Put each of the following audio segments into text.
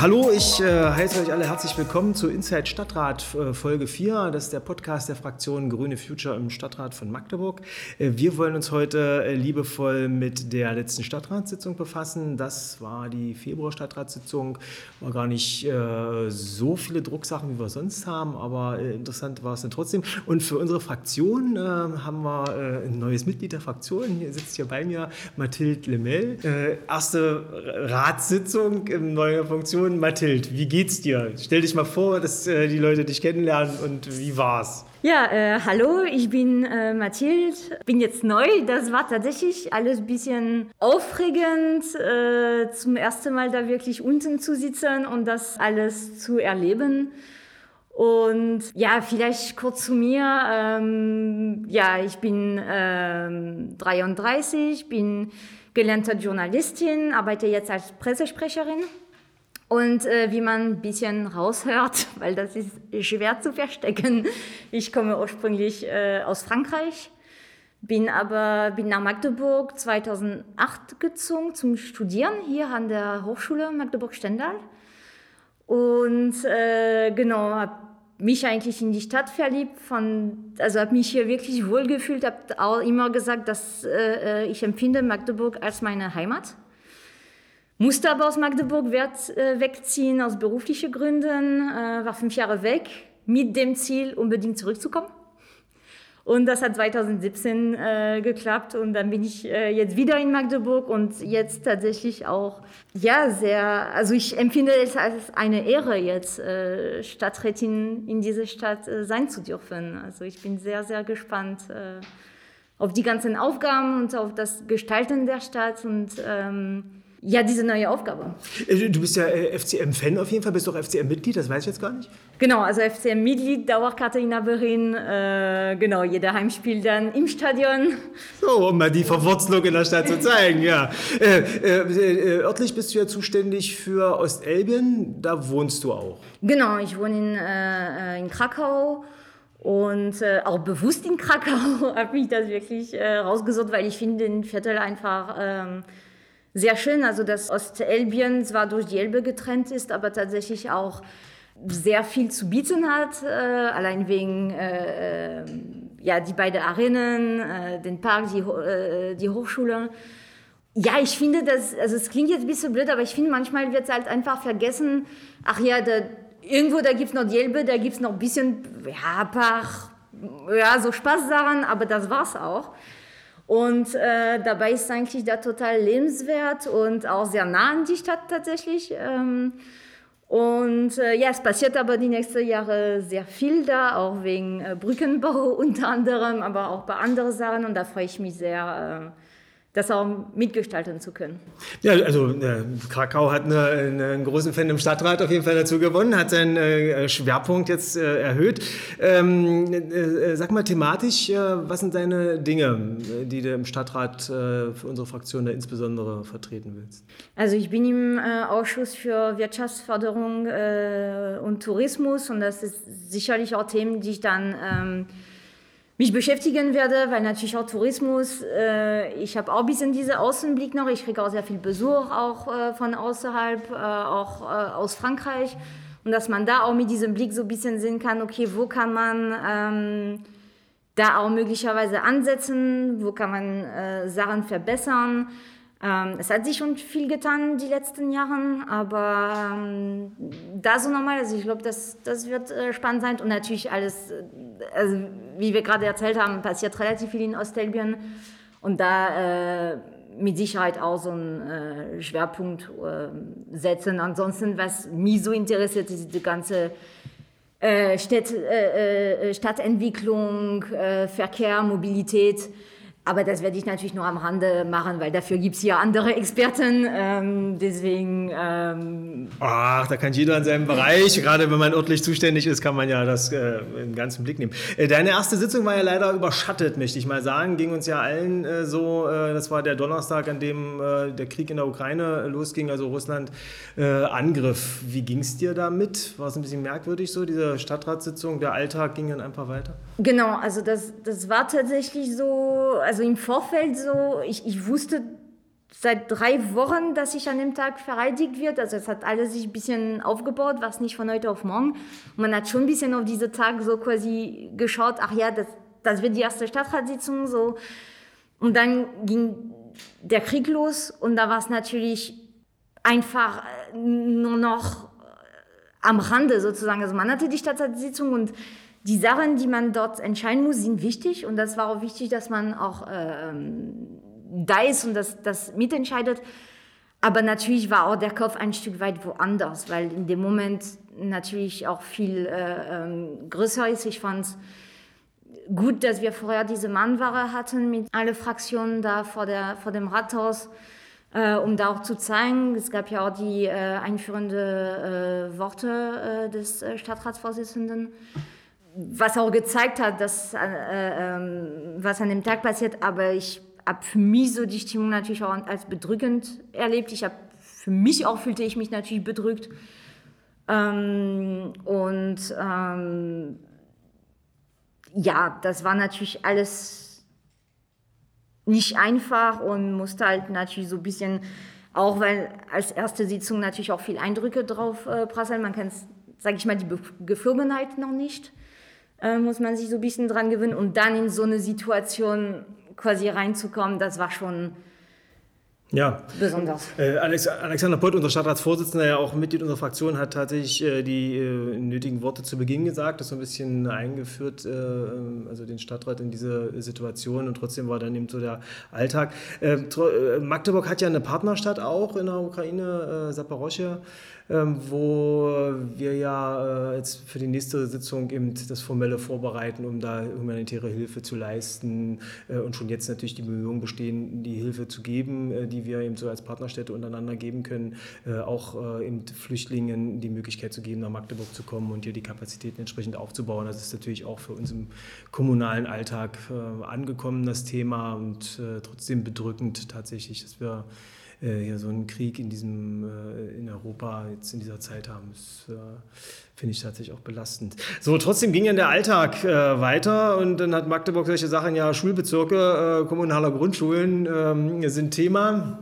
Hallo, ich äh, heiße euch alle herzlich willkommen zu Inside Stadtrat äh, Folge 4. Das ist der Podcast der Fraktion Grüne Future im Stadtrat von Magdeburg. Äh, wir wollen uns heute äh, liebevoll mit der letzten Stadtratssitzung befassen. Das war die Februar-Stadtratssitzung. War gar nicht äh, so viele Drucksachen, wie wir sonst haben, aber äh, interessant war es dann trotzdem. Und für unsere Fraktion haben wir ein neues Mitglied der Fraktion. Hier sitzt hier bei mir Mathilde Lemel. erste Ratssitzung im neuen Funktion. Mathilde, wie geht's dir? Stell dich mal vor, dass äh, die Leute dich kennenlernen und wie war's? Ja, äh, hallo, ich bin äh, Mathilde, bin jetzt neu. Das war tatsächlich alles ein bisschen aufregend, äh, zum ersten Mal da wirklich unten zu sitzen und das alles zu erleben. Und ja, vielleicht kurz zu mir. Ähm, ja, ich bin ähm, 33, bin gelernte Journalistin, arbeite jetzt als Pressesprecherin. Und äh, wie man ein bisschen raushört, weil das ist schwer zu verstecken, ich komme ursprünglich äh, aus Frankreich, bin aber bin nach Magdeburg 2008 gezogen zum Studieren hier an der Hochschule Magdeburg-Stendal. Und äh, genau, habe mich eigentlich in die Stadt verliebt, von, also habe mich hier wirklich wohlgefühlt, habe auch immer gesagt, dass äh, äh, ich empfinde Magdeburg als meine Heimat. Musste aber aus Magdeburg äh, wegziehen aus beruflichen Gründen, äh, war fünf Jahre weg mit dem Ziel, unbedingt zurückzukommen. Und das hat 2017 äh, geklappt und dann bin ich äh, jetzt wieder in Magdeburg und jetzt tatsächlich auch, ja, sehr, also ich empfinde es als eine Ehre, jetzt äh, Stadträtin in dieser Stadt äh, sein zu dürfen. Also ich bin sehr, sehr gespannt auf die ganzen Aufgaben und auf das Gestalten der Stadt und ähm, ja, diese neue Aufgabe. Äh, du bist ja äh, FCM-Fan auf jeden Fall, bist du auch FCM-Mitglied, das weiß ich jetzt gar nicht. Genau, also FCM-Mitglied, Dauerkarteinhaberin, äh, genau, jeder Heimspiel dann im Stadion. So, um mal die Verwurzelung in der Stadt zu zeigen, ja. Äh, äh, äh, örtlich bist du ja zuständig für Ostelbien, da wohnst du auch. Genau, ich wohne in, in Krakau. Und äh, auch bewusst in Krakau habe ich das wirklich äh, rausgesucht, weil ich finde den Viertel einfach ähm, sehr schön, also dass Ostelbien zwar durch die Elbe getrennt ist, aber tatsächlich auch sehr viel zu bieten hat, äh, allein wegen äh, äh ja, die beiden Arenen, äh, den Park, die, äh, die Hochschule. Ja, ich finde das, also es klingt jetzt ein bisschen blöd, aber ich finde, manchmal wird es halt einfach vergessen, ach ja, da, irgendwo, da gibt es noch die Elbe, da gibt es noch ein bisschen, ja, paar, ja, so Spaßsachen, aber das war's auch. Und äh, dabei ist eigentlich da total lebenswert und auch sehr nah an die Stadt tatsächlich. Ähm, und äh, ja, es passiert aber die nächsten Jahre sehr viel da, auch wegen äh, Brückenbau unter anderem, aber auch bei anderen Sachen. Und da freue ich mich sehr, äh, das auch mitgestalten zu können. Ja, also äh, Krakau hat eine, eine, einen großen Fan im Stadtrat auf jeden Fall dazu gewonnen, hat seinen äh, Schwerpunkt jetzt äh, erhöht. Ähm, äh, sag mal thematisch, äh, was sind deine Dinge, die du im Stadtrat äh, für unsere Fraktion da insbesondere vertreten willst? Also ich bin im Ausschuss für Wirtschaftsförderung und Tourismus und das ist sicherlich auch Themen, die ich dann ähm, mich beschäftigen werde, weil natürlich auch Tourismus, äh, ich habe auch ein bisschen diesen Außenblick noch, ich kriege auch sehr viel Besuch auch äh, von außerhalb, äh, auch äh, aus Frankreich. Und dass man da auch mit diesem Blick so ein bisschen sehen kann, okay, wo kann man ähm, da auch möglicherweise ansetzen, wo kann man äh, Sachen verbessern? Ähm, es hat sich schon viel getan die letzten Jahre, aber ähm, da so nochmal, also ich glaube, das, das wird äh, spannend sein. Und natürlich alles, äh, also wie wir gerade erzählt haben, passiert relativ viel in Ostelbien und da äh, mit Sicherheit auch so einen äh, Schwerpunkt äh, setzen. Ansonsten, was mich so interessiert, ist die ganze äh, Stadt, Stadtentwicklung, Verkehr, Mobilität. Aber das werde ich natürlich nur am Rande machen, weil dafür gibt es ja andere Experten. Ähm, deswegen. Ähm Ach, da kann jeder in seinem Bereich, gerade wenn man örtlich zuständig ist, kann man ja das äh, im ganzen Blick nehmen. Äh, deine erste Sitzung war ja leider überschattet, möchte ich mal sagen. Ging uns ja allen äh, so. Äh, das war der Donnerstag, an dem äh, der Krieg in der Ukraine losging, also Russland äh, Angriff. Wie ging es dir damit? War es ein bisschen merkwürdig so, diese Stadtratssitzung? Der Alltag ging dann einfach weiter? Genau, also das, das war tatsächlich so. Also also im Vorfeld so, ich, ich wusste seit drei Wochen, dass ich an dem Tag vereidigt wird. Also es hat alles sich ein bisschen aufgebaut, was nicht von heute auf morgen. man hat schon ein bisschen auf diese Tag so quasi geschaut, ach ja, das, das wird die erste Stadtratssitzung so. Und dann ging der Krieg los und da war es natürlich einfach äh, nur noch äh, am Rande sozusagen. Also man hatte die Stadtratssitzung und die Sachen, die man dort entscheiden muss, sind wichtig und das war auch wichtig, dass man auch äh, da ist und das, das mitentscheidet. Aber natürlich war auch der Kopf ein Stück weit woanders, weil in dem Moment natürlich auch viel äh, ähm, größer ist. Ich fand gut, dass wir vorher diese Mannware hatten mit allen Fraktionen da vor, der, vor dem Rathaus, äh, um da auch zu zeigen. Es gab ja auch die äh, einführende äh, Worte äh, des äh, Stadtratsvorsitzenden was auch gezeigt hat, dass, äh, ähm, was an dem Tag passiert. Aber ich habe für mich so die Stimmung natürlich auch als bedrückend erlebt. Ich habe für mich auch fühlte ich mich natürlich bedrückt. Ähm, und ähm, ja, das war natürlich alles nicht einfach und musste halt natürlich so ein bisschen, auch weil als erste Sitzung natürlich auch viel Eindrücke drauf äh, prasseln. Man kennt, sage ich mal, die Geflogenheit noch nicht äh, muss man sich so ein bisschen dran gewöhnen. Und dann in so eine Situation quasi reinzukommen, das war schon ja. Besonders. Äh, Alex, Alexander Pott, unser Stadtratsvorsitzender, ja auch Mitglied unserer Fraktion, hat tatsächlich äh, die äh, nötigen Worte zu Beginn gesagt, das so ein bisschen eingeführt, äh, also den Stadtrat in diese Situation und trotzdem war dann eben so der Alltag. Äh, äh, Magdeburg hat ja eine Partnerstadt auch in der Ukraine, äh, Saporoschje ähm, wo wir ja äh, jetzt für die nächste Sitzung eben das Formelle vorbereiten, um da humanitäre Hilfe zu leisten äh, und schon jetzt natürlich die Bemühungen bestehen, die Hilfe zu geben, äh, die wir eben so als Partnerstädte untereinander geben können, auch eben Flüchtlingen die Möglichkeit zu geben, nach Magdeburg zu kommen und hier die Kapazitäten entsprechend aufzubauen. Das ist natürlich auch für uns im kommunalen Alltag angekommen, das Thema und trotzdem bedrückend tatsächlich, dass wir äh, ja, so einen Krieg in, diesem, äh, in Europa jetzt in dieser Zeit haben. Das äh, finde ich tatsächlich auch belastend. So, trotzdem ging ja der Alltag äh, weiter und dann hat Magdeburg solche Sachen, ja, Schulbezirke, äh, kommunaler Grundschulen ähm, sind Thema.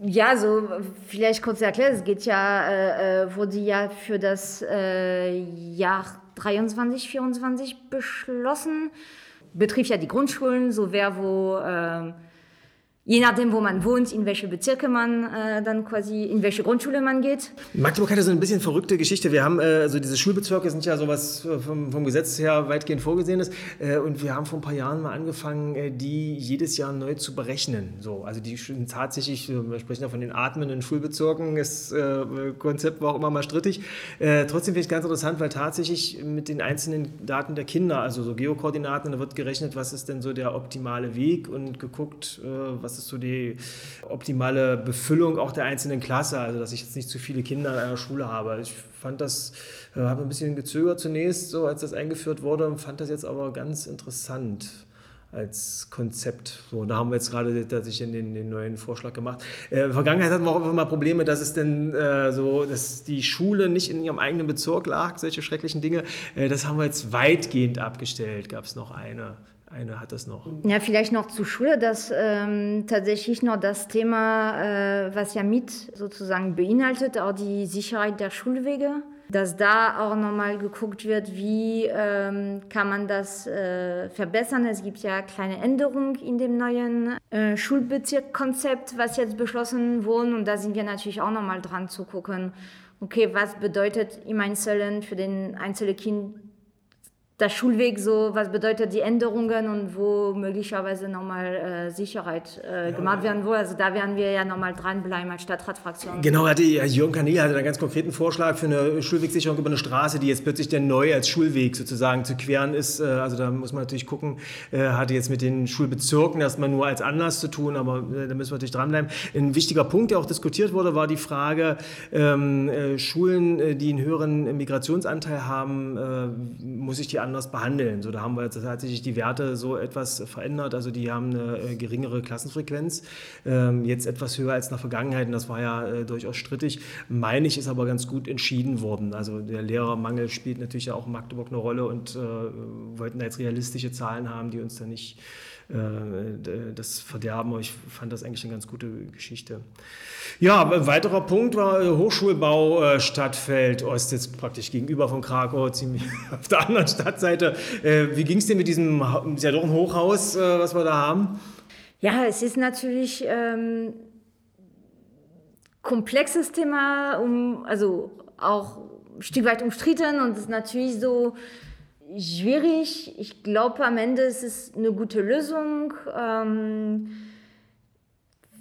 Ja, so vielleicht kurz erklärt, es geht ja, äh, wurde ja für das Jahr 23, 24 beschlossen. Betrifft ja die Grundschulen, so wer wo je nachdem, wo man wohnt, in welche Bezirke man äh, dann quasi, in welche Grundschule man geht. Magdeburg hatte so ein bisschen verrückte Geschichte. Wir haben, äh, also diese Schulbezirke sind ja sowas äh, vom, vom Gesetz her weitgehend vorgesehen ist. Äh, und wir haben vor ein paar Jahren mal angefangen, äh, die jedes Jahr neu zu berechnen. So, also die sind tatsächlich, wir sprechen ja von den atmenden Schulbezirken, das äh, Konzept war auch immer mal strittig. trotzdem finde ich ganz interessant, weil tatsächlich mit den einzelnen Daten der Kinder, also so Geokoordinaten, da wird gerechnet, was ist denn so der optimale Weg und geguckt, was ist so die optimale Befüllung auch der einzelnen Klasse, also dass ich jetzt nicht zu viele Kinder in einer Schule habe. Ich fand das, äh, habe ein bisschen gezögert zunächst, so als das eingeführt wurde, fand das jetzt aber ganz interessant als Konzept. So, da haben wir jetzt gerade tatsächlich den, den neuen Vorschlag gemacht. Äh, in der Vergangenheit hatten wir auch immer mal Probleme, dass es denn äh, so, dass die Schule nicht in ihrem eigenen Bezirk lag, solche schrecklichen Dinge. Äh, das haben wir jetzt weitgehend abgestellt. Gab es noch eine eine hat das noch. Ja, vielleicht noch zur Schule, dass ähm, tatsächlich noch das Thema, äh, was ja mit sozusagen beinhaltet, auch die Sicherheit der Schulwege, dass da auch nochmal geguckt wird, wie ähm, kann man das äh, verbessern. Es gibt ja kleine Änderungen in dem neuen äh, Schulbezirkkonzept, was jetzt beschlossen wurde und da sind wir natürlich auch nochmal dran zu gucken, okay, was bedeutet im Einzelnen für den einzelnen Kind der Schulweg so, was bedeutet die Änderungen und wo möglicherweise nochmal äh, Sicherheit äh, gemacht werden soll. Also da werden wir ja nochmal dranbleiben als Stadtratfraktion. Genau, hatte Jürgen Kanil hatte einen ganz konkreten Vorschlag für eine Schulwegsicherung über eine Straße, die jetzt plötzlich der neu als Schulweg sozusagen zu queren ist. Äh, also da muss man natürlich gucken, äh, hatte jetzt mit den Schulbezirken erstmal nur als Anlass zu tun, aber äh, da müssen wir natürlich dranbleiben. Ein wichtiger Punkt, der auch diskutiert wurde, war die Frage, ähm, äh, Schulen, die einen höheren Migrationsanteil haben, muss ich die anders behandeln. So, da haben wir jetzt tatsächlich die Werte so etwas verändert. Also die haben eine äh, geringere Klassenfrequenz, ähm, jetzt etwas höher als in der Vergangenheit. Und das war ja äh, durchaus strittig. Meine ich, ist aber ganz gut entschieden worden. Also der Lehrermangel spielt natürlich auch in Magdeburg eine Rolle und äh, wollten da jetzt realistische Zahlen haben, die uns da nicht äh, das verderben. Ich fand das eigentlich eine ganz gute Geschichte. Ja, ein weiterer Punkt war äh, Hochschulbau äh, Stadtfeld Ost, jetzt praktisch gegenüber von Krakau, ziemlich auf der anderen Stadtseite. Äh, wie ging es dir mit diesem, ist ja doch ein Hochhaus, was wir da haben? Ja, es ist natürlich ähm, komplexes Thema, um, also auch ein Stück weit umstritten und es ist natürlich so schwierig. Ich glaube, am Ende ist es eine gute Lösung. Ähm,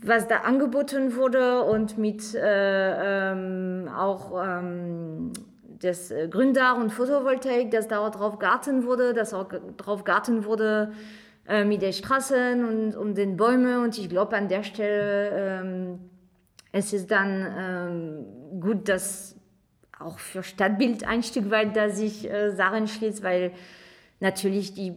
was da angeboten wurde und mit äh, ähm, auch ähm, das Gründer und Photovoltaik, dass darauf geachtet wurde, dass auch darauf geachtet wurde äh, mit den Straßen und um den Bäumen. Und ich glaube, an der Stelle ähm, es ist dann ähm, gut, dass auch für Stadtbild ein Stück weit da sich äh, Sachen schließt, weil natürlich die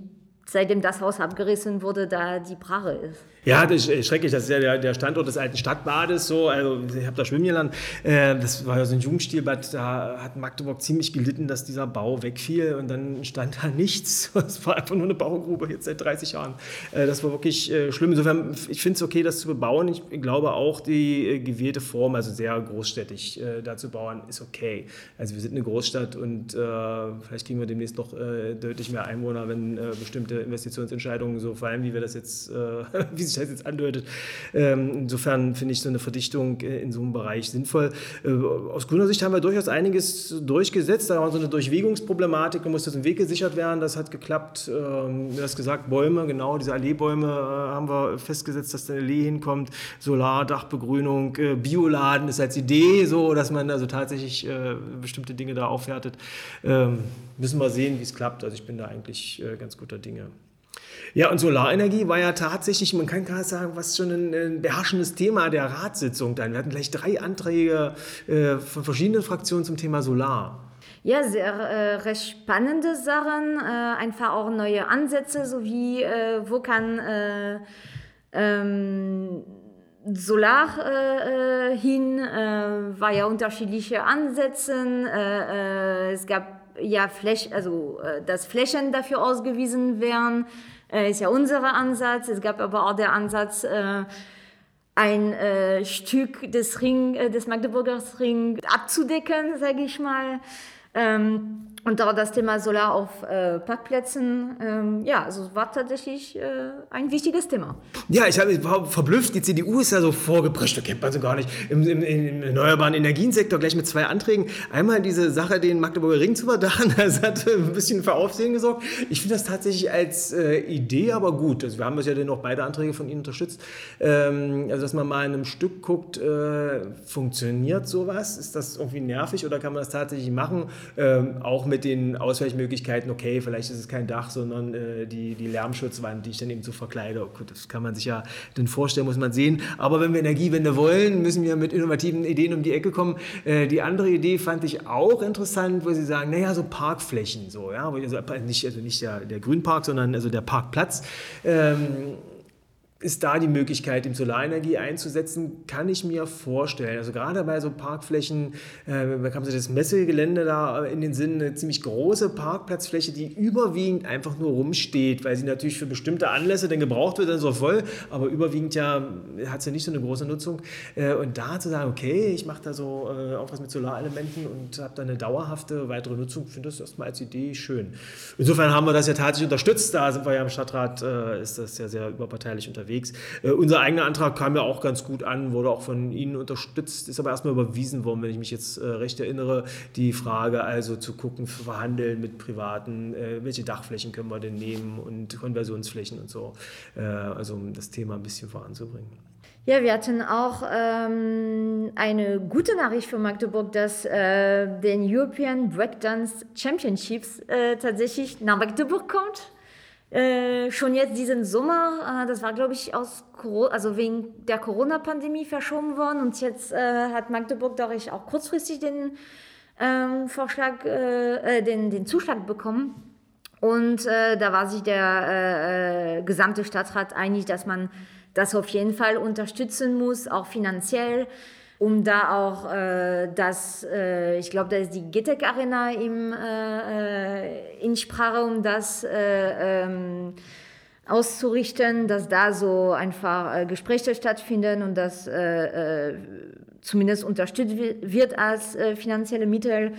seitdem das Haus abgerissen wurde, da die Brache ist. Ja, das ist schrecklich. Das ist ja der, Standort des alten Stadtbades. So. Also, ich habe da schwimmen gelernt. Äh, das war ja so ein Jugendstilbad. Da hat Magdeburg ziemlich gelitten, dass dieser Bau wegfiel. Und dann stand da nichts. Es war einfach nur eine Baugrube jetzt seit 30 Jahren. Äh, das war wirklich äh, schlimm. Insofern, ich finde es okay, das zu bebauen. Ich glaube auch, die äh, gewählte Form, also sehr großstädtisch äh, da zu bauen, ist okay. Also wir sind eine Großstadt und äh, vielleicht kriegen wir demnächst noch deutlich mehr Einwohner, wenn bestimmte Investitionsentscheidungen so fallen, wie wir das jetzt, wie sich das jetzt andeutet. Ähm, insofern finde ich so eine Verdichtung äh, in so einem Bereich sinnvoll. Äh, aus grüner Sicht haben wir durchaus einiges durchgesetzt. Da war so eine Durchwegungsproblematik, da musste ein Weg gesichert werden, das hat geklappt. Ähm, du hast gesagt, Bäume, genau, diese Alleebäume äh, haben wir festgesetzt, dass da eine Allee hinkommt. Solar, Dachbegrünung, Bioladen ist als Idee so, dass man also tatsächlich bestimmte Dinge da aufwertet. Ähm, müssen wir sehen, wie es klappt. Also ich bin da eigentlich ganz guter Dinge. Ja, und Solarenergie war ja tatsächlich, man kann gerade sagen, was schon ein, ein beherrschendes Thema der Ratssitzung dann. Wir hatten gleich drei Anträge äh, von verschiedenen Fraktionen zum Thema Solar. Ja, sehr äh, recht spannende Sachen, äh, einfach auch neue Ansätze, sowie äh, wo kann äh, ähm, Solar äh, hin, war ja unterschiedliche Ansätze. es gab ja Fläch, also dass Flächen dafür ausgewiesen werden äh, ist ja unser Ansatz. Es gab aber auch der Ansatz, äh, ein äh, Stück des Ring, äh, des Magdeburgers Ring abzudecken, sage ich mal. Ähm, und auch das Thema Solar auf äh, Parkplätzen, ähm, ja, also war tatsächlich äh, ein wichtiges Thema. Ja, ich war verblüfft, die CDU ist ja so vorgeprescht, da kennt man sie gar nicht, im, im, im erneuerbaren Energiensektor gleich mit zwei Anträgen. Einmal diese Sache, den Magdeburger Ring zu verdachen, das hat ein bisschen für Aufsehen gesorgt. Ich finde das tatsächlich als äh, Idee aber gut. Also wir haben ja dann beide Anträge von Ihnen unterstützt. Ähm, also dass man mal in einem Stück guckt, äh, funktioniert sowas? Ist das irgendwie nervig oder kann man das tatsächlich machen? Ähm, auch mit den Ausweichmöglichkeiten, okay, vielleicht ist es kein Dach, sondern äh, die, die Lärmschutzwand, die ich dann eben so verkleide. Okay, das kann man sich ja dann vorstellen, muss man sehen. Aber wenn wir Energiewende wollen, müssen wir mit innovativen Ideen um die Ecke kommen. Äh, die andere Idee fand ich auch interessant, wo sie sagen, naja, so Parkflächen, so, ja, also nicht, also nicht der, der Grünpark, sondern also der Parkplatz. Ähm, ist da die Möglichkeit, im Solarenergie einzusetzen, kann ich mir vorstellen. Also gerade bei so Parkflächen, äh, kam so das Messegelände da in den Sinn, eine ziemlich große Parkplatzfläche, die überwiegend einfach nur rumsteht, weil sie natürlich für bestimmte Anlässe dann gebraucht wird, dann so voll, aber überwiegend ja hat sie ja nicht so eine große Nutzung. Äh, und da zu sagen, okay, ich mache da so äh, auch was mit Solarelementen und habe da eine dauerhafte weitere Nutzung, finde das erstmal als Idee schön. Insofern haben wir das ja tatsächlich unterstützt, da sind wir ja im Stadtrat, äh, ist das ja sehr überparteilich unterwegs unterwegs. Äh, unser eigener Antrag kam ja auch ganz gut an, wurde auch von Ihnen unterstützt, ist aber erstmal überwiesen worden, wenn ich mich jetzt äh, recht erinnere. Die Frage also zu gucken, verhandeln mit Privaten, äh, welche Dachflächen können wir denn nehmen und Konversionsflächen und so. Äh, also um das Thema ein bisschen voranzubringen. Ja, wir hatten auch ähm, eine gute Nachricht für Magdeburg, dass äh, den European Breakdance Championships äh, tatsächlich nach Magdeburg kommt. Äh, schon jetzt diesen Sommer, äh, das war glaube ich aus also wegen der Corona-Pandemie verschoben worden und jetzt äh, hat Magdeburg dadurch auch kurzfristig den ähm, Vorschlag, äh, äh, den, den Zuschlag bekommen. Und da war sich der gesamte Stadtrat einig, dass man das auf jeden Fall unterstützen muss, auch finanziell um da auch äh, das, äh, ich glaube, da ist die GTEC Arena im, äh, äh, in Sprache, um das äh, ähm, auszurichten, dass da so einfach äh, Gespräche stattfinden und das zumindest unterstützt wird als finanzielle Mittel.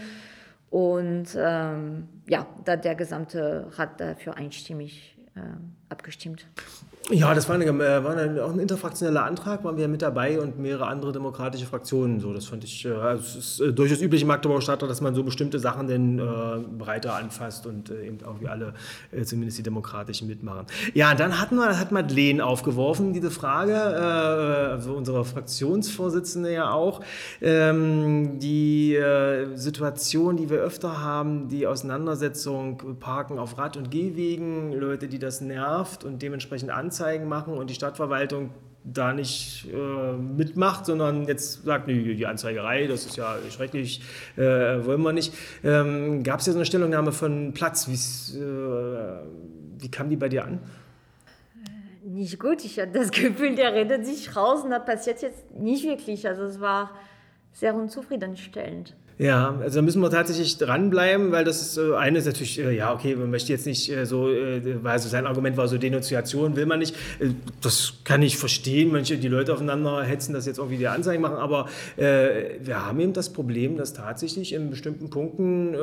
Und ähm, ja, da der gesamte Rat dafür einstimmig abgestimmt. Ja, das war, eine, äh, war eine, auch ein interfraktioneller Antrag, waren wir mit dabei und mehrere andere demokratische Fraktionen. So, das fand ich, äh, also es ist äh, durchaus üblich im Magdeburger Stadtrat, dass man so bestimmte Sachen dann äh, breiter anfasst und äh, eben auch wie alle, äh, zumindest die Demokratischen, mitmachen. Ja, dann hatten wir, hat Madeleine aufgeworfen, diese Frage, also unsere Fraktionsvorsitzende ja auch, ähm, die Situation, die wir öfter haben, die Auseinandersetzung Parken auf Rad- und Gehwegen, Leute, die das nervt und dementsprechend an Anzeigen machen und die Stadtverwaltung da nicht äh, mitmacht, sondern jetzt sagt, nee, die Anzeigerei, das ist ja schrecklich, äh, wollen wir nicht. Ähm, Gab es ja so eine Stellungnahme von Platz, äh, wie kam die bei dir an? Äh, nicht gut, ich hatte das Gefühl, der redet sich raus und da passiert jetzt nicht wirklich. Also es war sehr unzufriedenstellend. Ja, also da müssen wir tatsächlich dranbleiben, weil das ist äh, eine ist natürlich, äh, ja, okay, man möchte jetzt nicht äh, so, weil also sein Argument war so, Denunziation will man nicht. Das kann ich verstehen, manche, die Leute aufeinander hetzen, das jetzt irgendwie die Anzeigen machen, aber äh, wir haben eben das Problem, dass tatsächlich in bestimmten Punkten äh,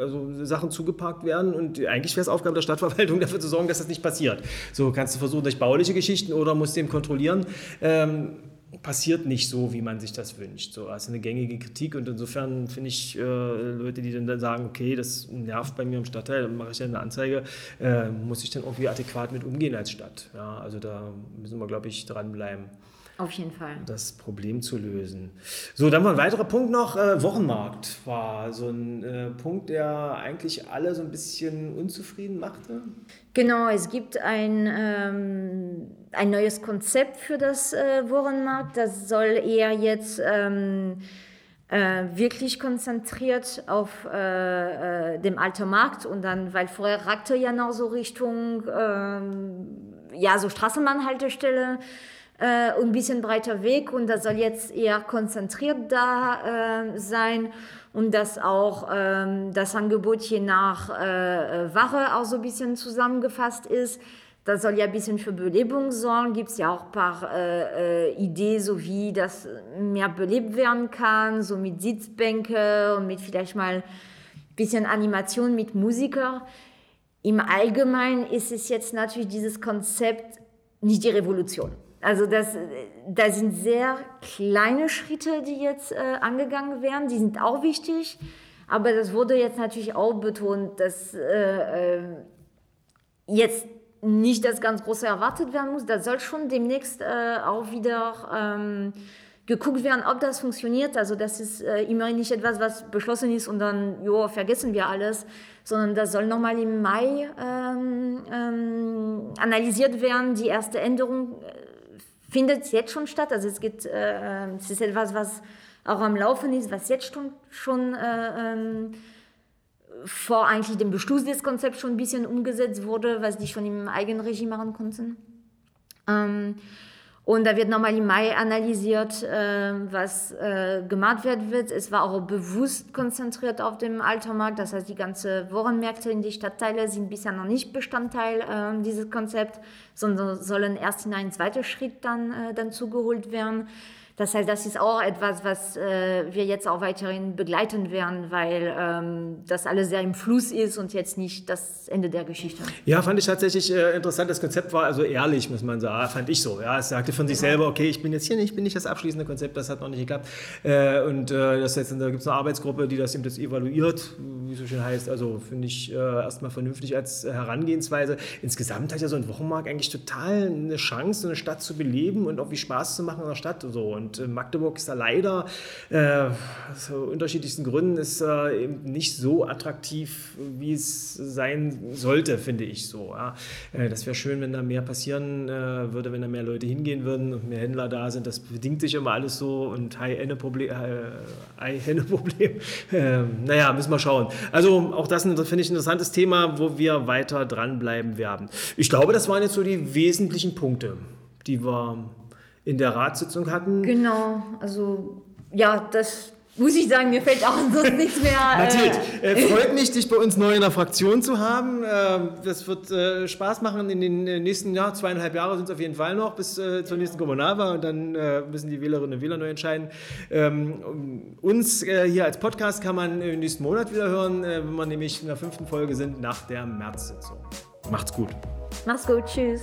also Sachen zugeparkt werden und eigentlich wäre es Aufgabe der Stadtverwaltung dafür zu sorgen, dass das nicht passiert. So kannst du versuchen durch bauliche Geschichten oder musst du eben kontrollieren. Ähm, passiert nicht so, wie man sich das wünscht. So, also eine gängige Kritik und insofern finde ich äh, Leute, die dann sagen, okay, das nervt bei mir im Stadtteil, dann mache ich ja eine Anzeige, äh, muss ich dann irgendwie adäquat mit umgehen als Stadt. Ja, also da müssen wir, glaube ich, dranbleiben. Auf jeden Fall. Das Problem zu lösen. So, dann war ein weiterer Punkt noch. Äh, Wochenmarkt war so ein äh, Punkt, der eigentlich alle so ein bisschen unzufrieden machte. Genau, es gibt ein, ähm, ein neues Konzept für das äh, Wochenmarkt. Das soll eher jetzt ähm, äh, wirklich konzentriert auf äh, äh, dem alten Markt und dann, weil vorher ragte ja noch so Richtung, ähm, ja, so Straßenbahnhaltestelle äh, ein bisschen breiter Weg und das soll jetzt eher konzentriert da äh, sein und dass auch ähm, das Angebot je nach äh, äh, Ware auch so ein bisschen zusammengefasst ist. Das soll ja ein bisschen für Belebung sorgen. Gibt es ja auch ein paar äh, äh, Ideen, so wie das mehr belebt werden kann, so mit Sitzbänke und mit vielleicht mal ein bisschen Animation mit Musiker. Im Allgemeinen ist es jetzt natürlich dieses Konzept nicht die Revolution. Also das, da sind sehr kleine Schritte, die jetzt äh, angegangen werden. Die sind auch wichtig. Aber das wurde jetzt natürlich auch betont, dass äh, äh, jetzt nicht das ganz Große erwartet werden muss. Da soll schon demnächst äh, auch wieder ähm, geguckt werden, ob das funktioniert. Also das ist äh, immerhin nicht etwas, was beschlossen ist und dann, jo, vergessen wir alles, sondern das soll nochmal im Mai ähm, ähm, analysiert werden. Die erste Änderung äh, findet jetzt schon statt. Also es gibt, äh, es ist etwas, was auch am Laufen ist, was jetzt schon, schon äh, ähm, vor eigentlich dem Beschluss des Konzepts schon ein bisschen umgesetzt wurde, was die schon im Eigenregie machen konnten. Ähm, und da wird nochmal im Mai analysiert, äh, was äh, gemacht wird. Es war auch bewusst konzentriert auf dem Altermarkt. Das heißt, die ganzen Wochenmärkte in die Stadtteile sind bisher noch nicht Bestandteil äh, dieses Konzepts, sondern sollen erst in einen zweiten Schritt dann, äh, dann zugeholt werden. Das heißt, das ist auch etwas, was äh, wir jetzt auch weiterhin begleiten werden, weil ähm, das alles sehr im Fluss ist und jetzt nicht das Ende der Geschichte. Ja, fand ich tatsächlich äh, interessant. Das Konzept war also ehrlich, muss man sagen, fand ich so. Ja, es sagte von sich selber, okay, ich bin jetzt hier nicht, ich bin nicht das abschließende Konzept, das hat noch nicht geklappt. Äh, und äh, das jetzt, da gibt es eine Arbeitsgruppe, die das eben das evaluiert, wie es so schön heißt. Also finde ich äh, erstmal vernünftig als Herangehensweise. Insgesamt hat ja so ein Wochenmarkt eigentlich total eine Chance, eine Stadt zu beleben und auch wie Spaß zu machen in der Stadt und so. Und und äh, Magdeburg ist da leider äh, aus unterschiedlichsten Gründen ist äh, eben nicht so attraktiv, wie es sein sollte, finde ich so. Ja. Äh, das wäre schön, wenn da mehr passieren äh, würde, wenn da mehr Leute hingehen würden und mehr Händler da sind. Das bedingt sich immer alles so und High-Henne-Problem. High ähm, naja, müssen wir schauen. Also auch das finde ich ein interessantes Thema, wo wir weiter dranbleiben werden. Ich glaube, das waren jetzt so die wesentlichen Punkte, die wir in der Ratssitzung hatten. Genau, also ja, das muss ich sagen, mir fällt auch sonst nichts mehr. Mathilde, äh, äh, freut mich, dich bei uns neu in der Fraktion zu haben. Äh, das wird äh, Spaß machen in den äh, nächsten Jahr, zweieinhalb Jahre sind es auf jeden Fall noch bis äh, zur nächsten Kommunalwahl und dann müssen die Wählerinnen und Wähler neu entscheiden. Ähm, uns hier als Podcast kann man im nächsten Monat wieder hören, wenn wir nämlich in der fünften Folge sind nach der März-Sitzung. Macht's gut. Mach's gut, tschüss.